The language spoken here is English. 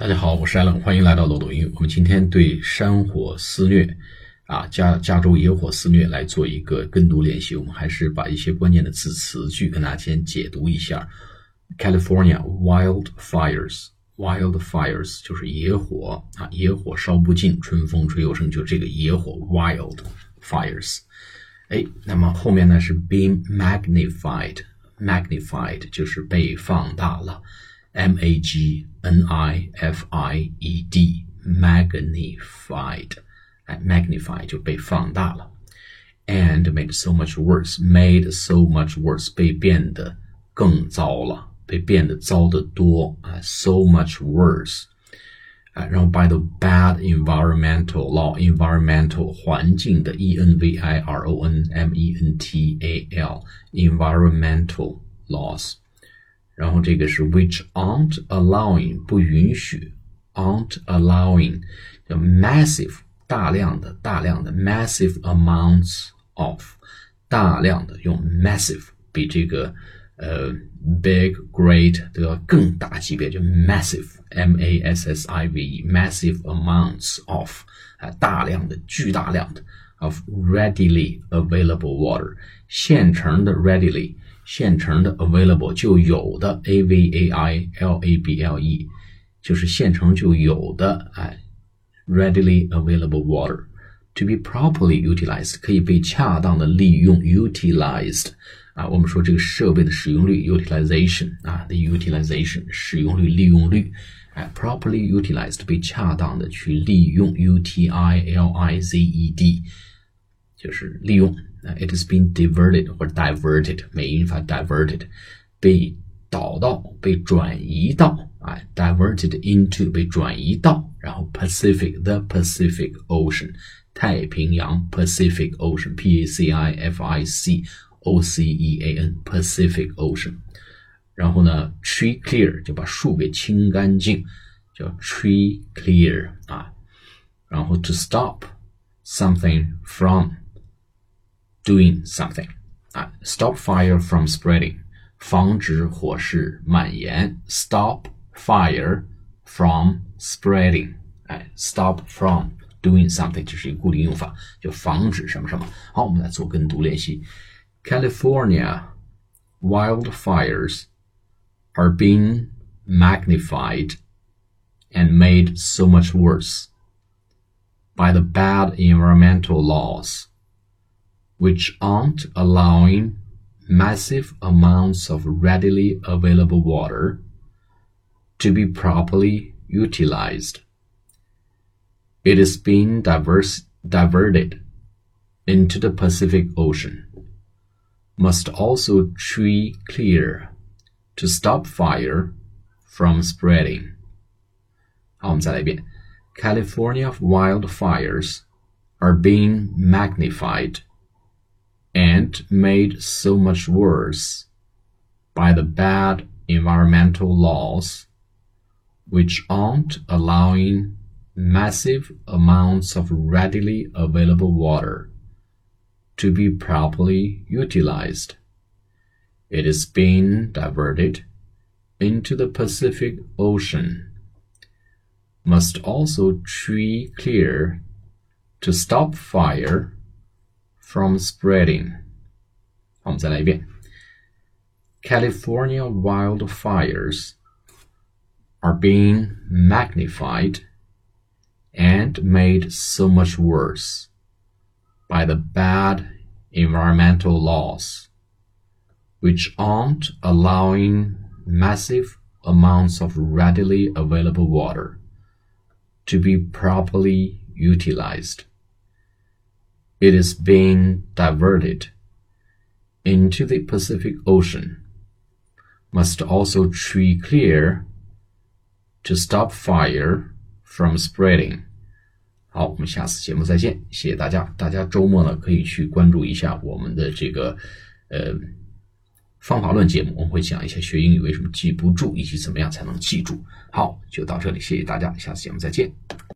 大家好，我是艾伦，欢迎来到漏斗英语。我们今天对山火肆虐啊，加加州野火肆虐来做一个跟读练习。我们还是把一些关键的字词句跟大家先解读一下。California wildfires，wildfires 就是野火啊，野火烧不尽，春风吹又生，就这个野火 wildfires。哎，那么后面呢是 being magnified，magnified 就是被放大了。M A G N I F I E D magnified，哎，magnify 就被放大了，and made so much worse，made so much worse 被变得更糟了，被变得糟得多啊，so much worse，啊，然后 by the bad environmental law，environmental 环境的 E N V I R O N M E N T A L environmental laws。 然后这个是 which aren't allowing 不允许，aren't allowing 叫 massive 大量的大量的 massive amounts of 大量的用 massive 比这个呃 big great 都要更大级别，就 massive m a s s i v e massive amounts of 啊大量的巨大量的 of readily available water 现成的 readily。 现成的 available 就有的 a v a i l a b l e 就是现成就有的哎，readily available water to be properly utilized 可以被恰当的利用 utilized 啊，我们说这个设备的使用率 utilization 啊，the utilization 使用率利用率哎，properly utilized 被恰当的去利用 u t i l i z e d 就是利用。it has been diverted 或者 diverted 美音法 diverted 被导到被转移到啊 diverted into 被转移到，然后 Pacific the Pacific Ocean 太平洋 Pacific Ocean P A C I F I C O C E A N Pacific Ocean，然后呢 tree clear 就把树给清干净，叫 tree clear 啊，然后 to stop something from doing something 啊，stop fire from spreading，防止火势蔓延，stop fire from spreading，哎，stop from doing something 这是一个固定用法，就防止什么什么。好，我们来做跟读练习。California wildfires are being magnified and made so much worse by the bad environmental laws which aren't allowing massive amounts of readily available water to be properly utilized. It is being diverse, diverted into the Pacific Ocean. Must also tree clear to stop fire from spreading. California wildfires are being magnified and made so much worse by the bad environmental laws, which aren't allowing massive amounts of readily available water to be properly utilized. It is being diverted into the Pacific Ocean. Must also tree clear to stop fire from spreading. 好，我们再来一遍。California wildfires are being magnified and made so much worse by the bad environmental laws, which aren't allowing massive amounts of readily available water to be properly utilized it is being diverted into the Pacific Ocean. Must also tree clear to stop fire from spreading. 好，我们下次节目再见，谢谢大家。大家周末呢可以去关注一下我们的这个呃方法论节目，我们会讲一下学英语为什么记不住，以及怎么样才能记住。好，就到这里，谢谢大家，下次节目再见。